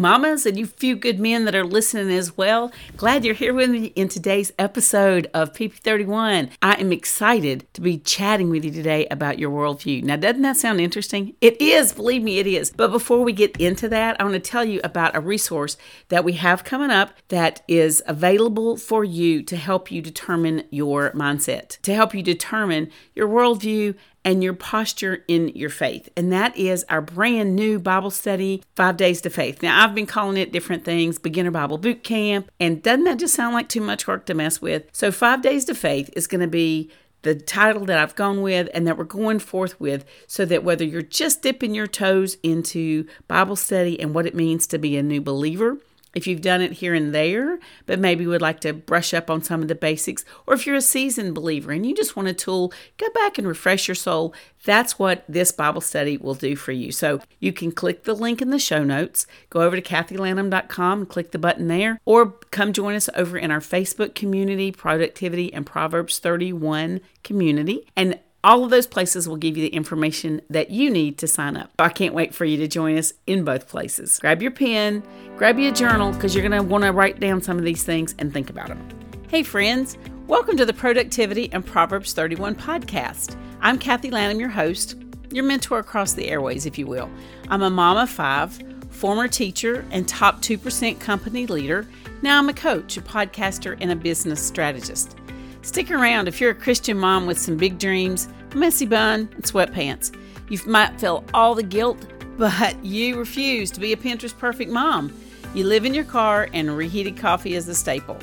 mamas, and you few good men that are listening as well. Glad you're here with me in today's episode of PP31. I am excited to be chatting with you today about your worldview. Now, doesn't that sound interesting? It is, believe me, it is. But before we get into that, I want to tell you about a resource that we have coming up that is available for you to help you determine your mindset, to help you determine your worldview and your posture in your faith. And that is our brand new Bible study, Five Days to Faith. Now, I've been calling it different things, Beginner Bible Boot Camp. And doesn't that just sound like too much work to mess with? So, Five Days to Faith is going to be the title that I've gone with and that we're going forth with so that whether you're just dipping your toes into Bible study and what it means to be a new believer, if you've done it here and there, but maybe would like to brush up on some of the basics, or if you're a seasoned believer and you just want a tool, go back and refresh your soul. That's what this Bible study will do for you. So you can click the link in the show notes, go over to kathylanham.com click the button there, or come join us over in our Facebook community, Productivity and Proverbs 31 community. And all of those places will give you the information that you need to sign up. I can't wait for you to join us in both places. Grab your pen, grab your journal, because you're going to want to write down some of these things and think about them. Hey, friends, welcome to the Productivity and Proverbs 31 podcast. I'm Kathy Lanham, your host, your mentor across the airways, if you will. I'm a mom of five, former teacher, and top 2% company leader. Now I'm a coach, a podcaster, and a business strategist. Stick around if you're a Christian mom with some big dreams, a messy bun, and sweatpants. You might feel all the guilt, but you refuse to be a Pinterest perfect mom. You live in your car, and reheated coffee is a staple.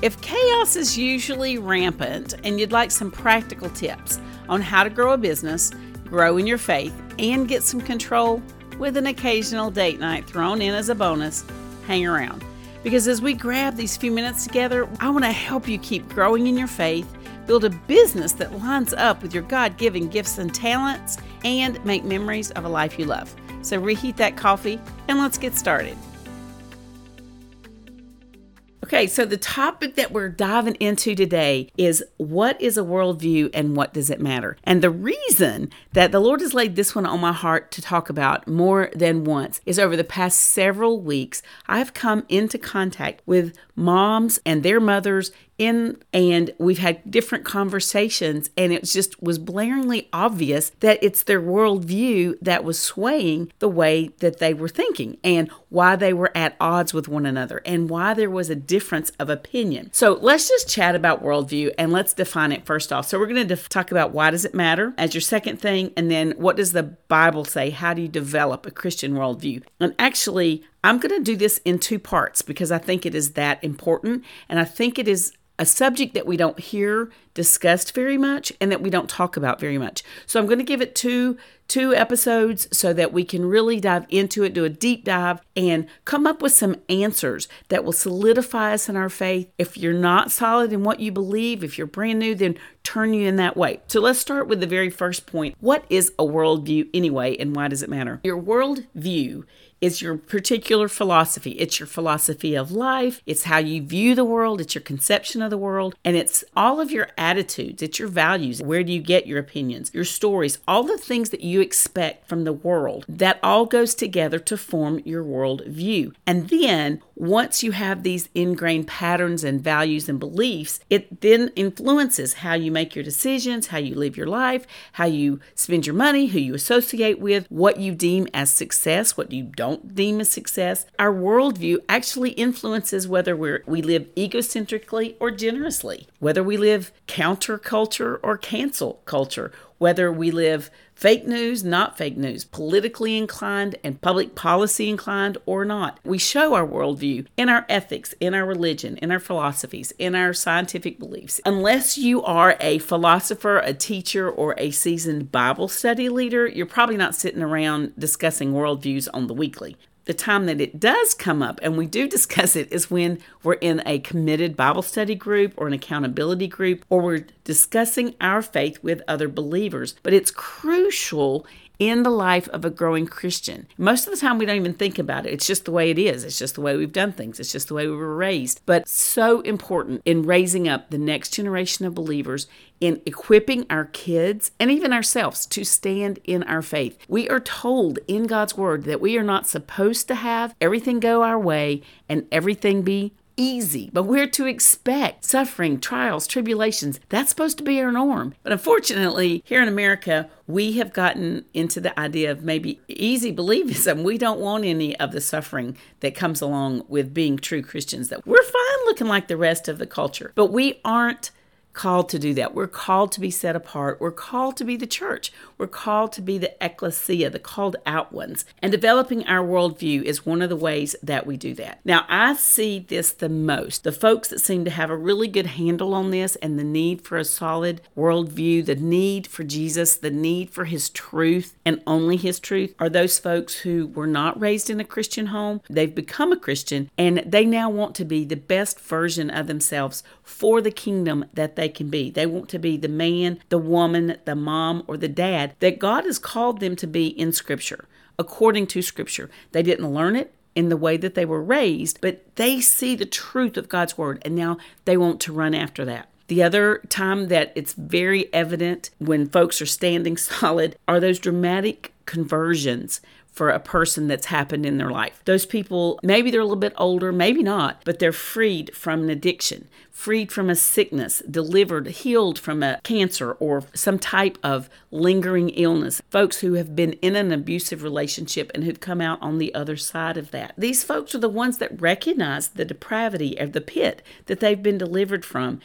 If chaos is usually rampant and you'd like some practical tips on how to grow a business, grow in your faith, and get some control with an occasional date night thrown in as a bonus, hang around. Because as we grab these few minutes together, I want to help you keep growing in your faith, build a business that lines up with your God given gifts and talents, and make memories of a life you love. So reheat that coffee and let's get started. Okay, so the topic that we're diving into today is what is a worldview and what does it matter? And the reason that the Lord has laid this one on my heart to talk about more than once is over the past several weeks, I've come into contact with moms and their mothers in and we've had different conversations and it just was blaringly obvious that it's their worldview that was swaying the way that they were thinking and why they were at odds with one another and why there was a difference of opinion. So let's just chat about worldview and let's define it first off. So we're going to def- talk about why does it matter as your second thing and then what does the bible say? How do you develop a christian worldview? And actually I'm going to do this in two parts because I think it is that important. And I think it is a subject that we don't hear discussed very much and that we don't talk about very much. So I'm going to give it two two episodes so that we can really dive into it, do a deep dive and come up with some answers that will solidify us in our faith. If you're not solid in what you believe, if you're brand new, then turn you in that way. So let's start with the very first point. What is a worldview anyway and why does it matter? Your worldview is your particular philosophy. It's your philosophy of life. It's how you view the world. It's your conception of the world. And it's all of your attitudes. It's your values. Where do you get your opinions, your stories, all the things that you expect from the world. That all goes together to form your world view. And then once you have these ingrained patterns and values and beliefs, it then influences how you make your decisions, how you live your life, how you spend your money, who you associate with, what you deem as success, what you don't deem as success. Our worldview actually influences whether we're, we live egocentrically or generously, whether we live counterculture or cancel culture, whether we live fake news, not fake news, politically inclined and public policy inclined or not. We show our worldview in our ethics, in our religion, in our philosophies, in our scientific beliefs. Unless you are a philosopher, a teacher, or a seasoned Bible study leader, you're probably not sitting around discussing worldviews on the weekly the time that it does come up and we do discuss it is when we're in a committed Bible study group or an accountability group or we're discussing our faith with other believers. But it's crucial in the life of a growing Christian. Most of the time, we don't even think about it. It's just the way it is. It's just the way we've done things. It's just the way we were raised. But so important in raising up the next generation of believers in equipping our kids and even ourselves to stand in our faith. We are told in God's Word that we are not supposed to have everything go our way and everything be easy, but we're to expect suffering, trials, tribulations. That's supposed to be our norm. But unfortunately, here in America, we have gotten into the idea of maybe easy believism. We don't want any of the suffering that comes along with being true Christians, that we're fine looking like the rest of the culture, but we aren't called to do that. We're called to be set apart. We're called to be the church. We're called to be the ecclesia, the called out ones. And developing our worldview is one of the ways that we do that. Now, I see this the most. The folks that seem to have a really good handle on this and the need for a solid worldview, the need for Jesus, the need for his truth and only his truth are those folks who were not raised in a Christian home. They've become a Christian and they now want to be the best version of themselves for the kingdom that they can be. They want to be the man, the woman, the mom, or the dad that God has called them to be in Scripture, according to Scripture. They didn't learn it in the way that they were raised, but they see the truth of God's Word and now they want to run after that. The other time that it's very evident when folks are standing solid are those dramatic conversions for a person that's happened in their life. Those people, maybe they're a little bit older, maybe not, but they're freed from an addiction, freed from a sickness, delivered, healed from a cancer or some type of lingering illness. Folks who have been in an abusive relationship and who've come out on the other side of that. These folks are the ones that recognize the depravity of the pit that they've been delivered from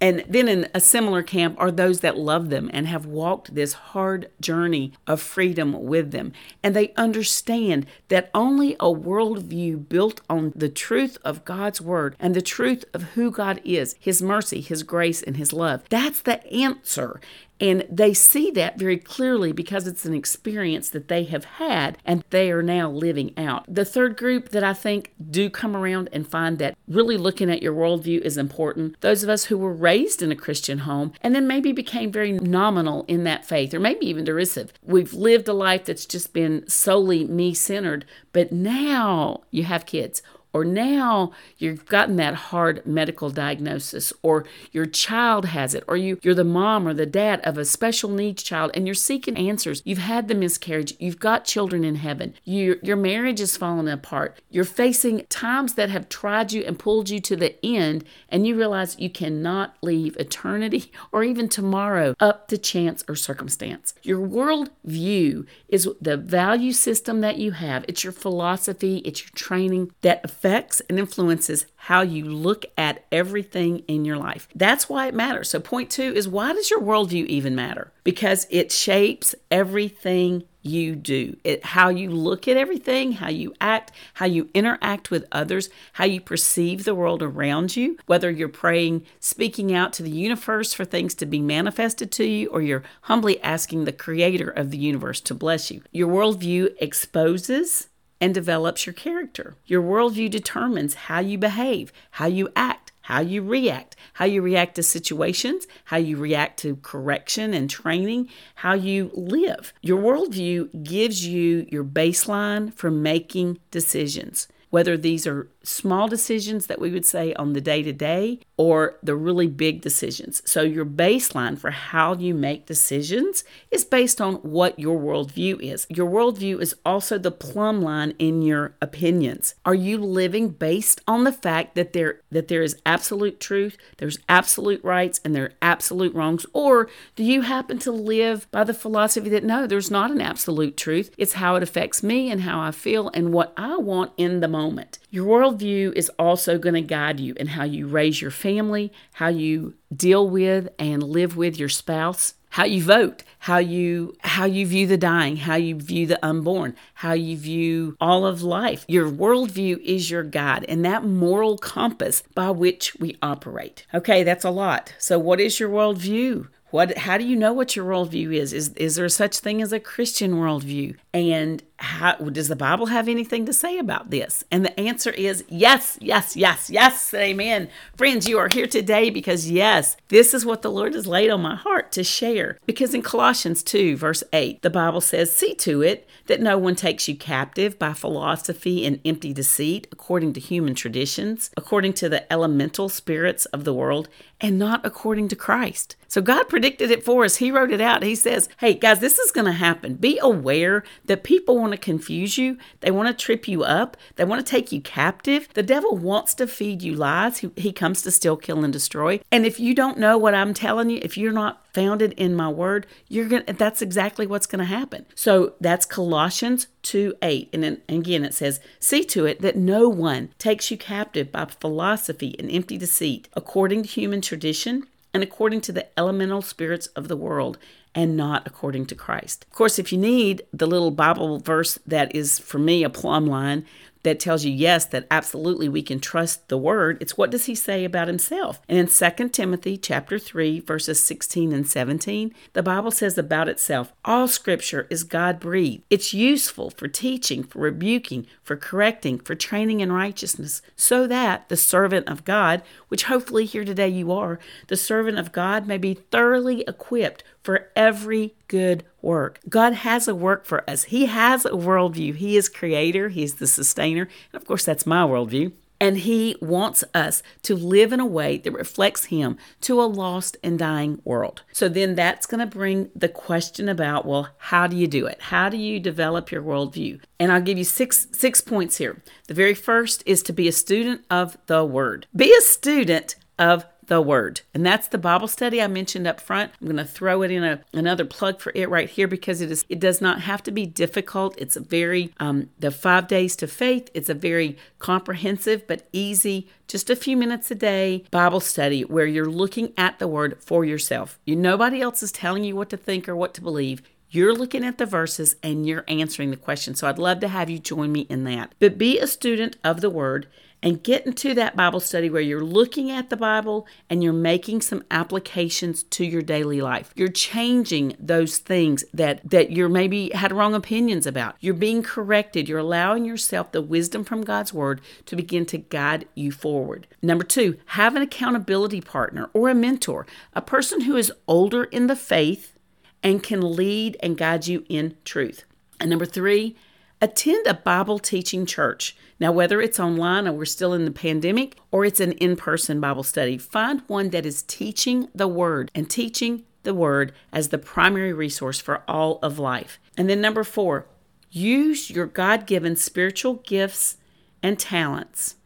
and then in a similar camp are those that love them and have walked this hard journey of freedom with them. And they understand that only a worldview built on the truth of God's word and the truth of who God is, His mercy, His grace, and His love, that's the answer. And they see that very clearly because it's an experience that they have had and they are now living out. The third group that I think do come around and find that really looking at your worldview is important. Those of us who were raised in a Christian home and then maybe became very nominal in that faith or maybe even derisive. We've lived a life that's just been solely me centered, but now you have kids or now you've gotten that hard medical diagnosis or your child has it or you you're the mom or the dad of a special needs child and you're seeking answers. You've had the miscarriage. You've got children in heaven. You, your marriage is falling apart. You're facing times that have tried you and pulled you to the end and you realize you cannot leave eternity or even tomorrow up to chance or circumstance. Your world view is the value system that you have. It's your philosophy. It's your training that affects and influences how you look at everything in your life. That's why it matters. So, point two is why does your worldview even matter? Because it shapes everything you do. It how you look at everything, how you act, how you interact with others, how you perceive the world around you, whether you're praying, speaking out to the universe for things to be manifested to you, or you're humbly asking the creator of the universe to bless you. Your worldview exposes and develops your character. Your worldview determines how you behave, how you act, how you react, how you react to situations, how you react to correction and training, how you live. Your worldview gives you your baseline for making decisions whether these are small decisions that we would say on the day to day or the really big decisions. So, your baseline for how you make decisions is based on what your worldview is. Your worldview is also the plumb line in your opinions. Are you living based on the fact that there that there is absolute truth, there's absolute rights, and there are absolute wrongs, or do you happen to live by the philosophy that no, there's not an absolute truth? It's how it affects me and how I feel and what I want in the moment. Your worldview is also going to guide you in how you raise your family, how you deal with and live with your spouse, how you vote, how you how you view the dying, how you view the unborn, how you view all of life. Your worldview is your guide and that moral compass by which we operate. Okay, that's a lot. So what is your worldview? What how do you know what your worldview is? Is is there such thing as a Christian worldview? And how, does the Bible have anything to say about this? And the answer is yes, yes, yes, yes, amen. Friends, you are here today because, yes, this is what the Lord has laid on my heart to share. Because in Colossians 2, verse 8, the Bible says, See to it that no one takes you captive by philosophy and empty deceit, according to human traditions, according to the elemental spirits of the world, and not according to Christ. So God predicted it for us. He wrote it out. He says, Hey, guys, this is going to happen. Be aware that people want to confuse you. They want to trip you up. They want to take you captive. The devil wants to feed you lies. He, he comes to steal, kill, and destroy. And if you don't know what I'm telling you, if you're not founded in my word, you're to that's exactly what's to happen. So that's Colossians 2 8. And then again it says, See to it that no one takes you captive by philosophy and empty deceit, according to human tradition and according to the elemental spirits of the world and not according to Christ. Of course, if you need the little Bible verse that is for me a plumb line, that tells you yes that absolutely we can trust the word it's what does he say about himself and in 2 timothy chapter 3 verses 16 and 17 the bible says about itself all scripture is god breathed it's useful for teaching for rebuking for correcting for training in righteousness so that the servant of god which hopefully here today you are the servant of god may be thoroughly equipped for every good work. God has a work for us. He has a worldview. He is creator, He's the sustainer. And of course, that's my worldview. And He wants us to live in a way that reflects Him to a lost and dying world. So then that's going to bring the question about well, how do you do it? How do you develop your worldview? And I'll give you six six points here. The very first is to be a student of the Word. Be a student of the Word. And that's the Bible study I mentioned up front. I'm going to throw it in a, another plug for it right here because it is it does not have to be difficult. It's a very um, the five days to faith. It's a very comprehensive but easy, just a few minutes a day Bible study where you're looking at the Word for yourself. You nobody else is telling you what to think or what to believe. You're looking at the verses and you're answering the question. So I'd love to have you join me in that. But be a student of the Word and get into that Bible study where you're looking at the Bible and you're making some applications to your daily life. You're changing those things that that you're maybe had wrong opinions about. You're being corrected. You're allowing yourself the wisdom from God's word to begin to guide you forward. Number 2, have an accountability partner or a mentor, a person who is older in the faith and can lead and guide you in truth. And number 3, attend a Bible teaching church. Now, whether it's online or we're still in the pandemic or it's an in person Bible study, find one that is teaching the Word and teaching the Word as the primary resource for all of life. And then, number four, use your God given spiritual gifts and talents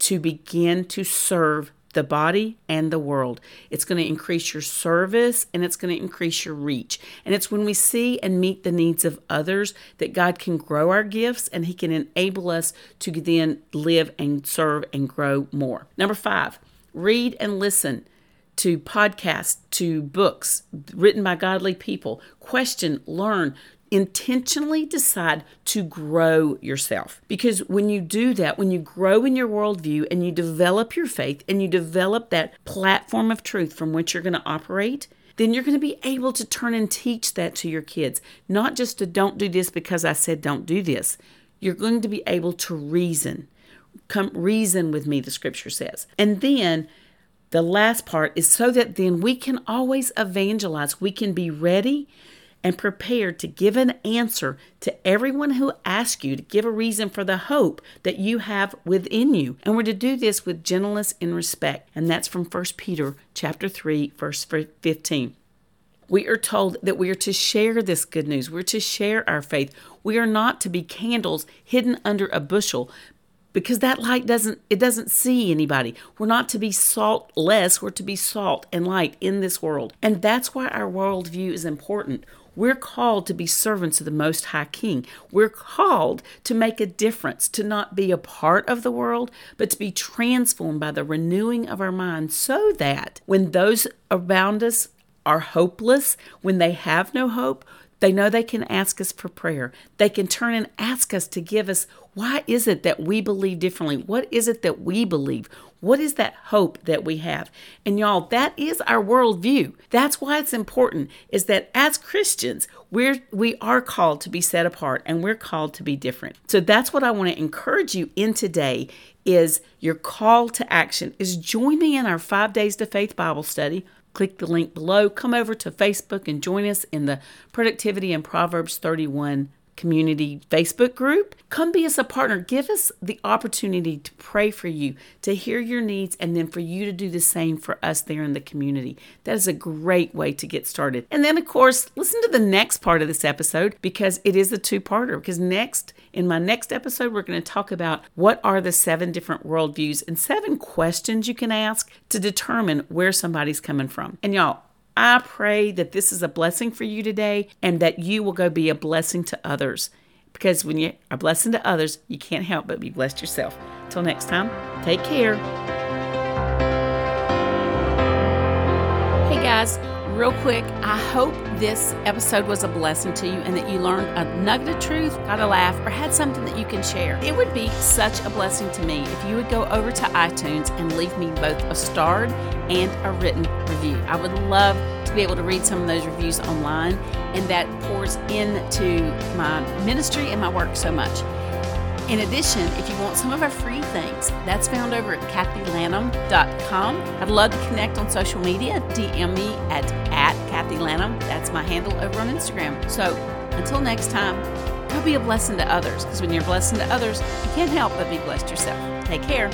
to begin to serve the body and the world. It's going to increase your service and it's going to increase your reach. And it's when we see and meet the needs of others that God can grow our gifts and He can enable us to then live and serve and grow more. Number five, read and listen to podcasts, to books written by godly people. Question, learn, intentionally decide to grow yourself. Because when you do that, when you grow in your worldview and you develop your faith and you develop that platform of truth from which you're going to operate, then you're going to be able to turn and teach that to your kids. Not just to don't do this because I said don't do this. You're going to be able to reason. Come reason with me, the scripture says. And then the last part is so that then we can always evangelize. We can be ready and prepared to give an answer to everyone who asks you to give a reason for the hope that you have within you. And we're to do this with gentleness and respect. And that's from 1 Peter chapter 3 verse 15. We are told that we are to share this good news. We're to share our faith. We are not to be candles hidden under a bushel, because that light doesn't it doesn't see anybody we're not to be salt less we're to be salt and light in this world and that's why our worldview is important we're called to be servants of the Most High King. We're called to make a difference, to not be a part of the world, but to be transformed by the renewing of our minds so that when those around us are hopeless, when they have no hope, They know they can ask us for prayer. They can turn and ask us to give us why is it that we believe differently? What is it that we believe? What is that hope that we have? And y'all, that is our worldview. That's why it's important is that as Christians, we're we are called to be set apart and we're called to be different. So that's what I want to encourage you in today is your call to action is join me in our 5 days to faith Bible study. Click the link below. Come over to Facebook and join us in the Productivity and Proverbs 31 community Facebook group. Come be us a partner. Give us the opportunity to pray for you, to hear your needs, and then for you to do the same for us there in the community. That is a great way to get started. And then, of course, listen to the next part of this episode because it is a two parter. Because next, in my next episode, we're going to talk about what are the seven different worldviews and seven questions you can ask to determine where somebody's coming from. And y'all, I pray that this is a blessing for you today and that you will go be a blessing to others. Because when you are a blessing to others, you can't help but be blessed yourself. Till next time, take care. Hey guys, real quick, I hope this episode was a blessing to you and that you learned a nugget of truth, got a laugh, or had something that you can share. It would be such a blessing to me if you would go over to iTunes and leave me both a starred and a written review. I would love to be able to read some of those reviews online, and that pours into my ministry and my work so much. In addition, if you want some of our free things, that's found over at kathylanham.com. I'd love to connect on social media. DM me at, at Kathy Lanham. That's my handle over on Instagram. So until next time, go be a blessing to others because when you're a blessing to others, you can't help but be blessed yourself. Take care.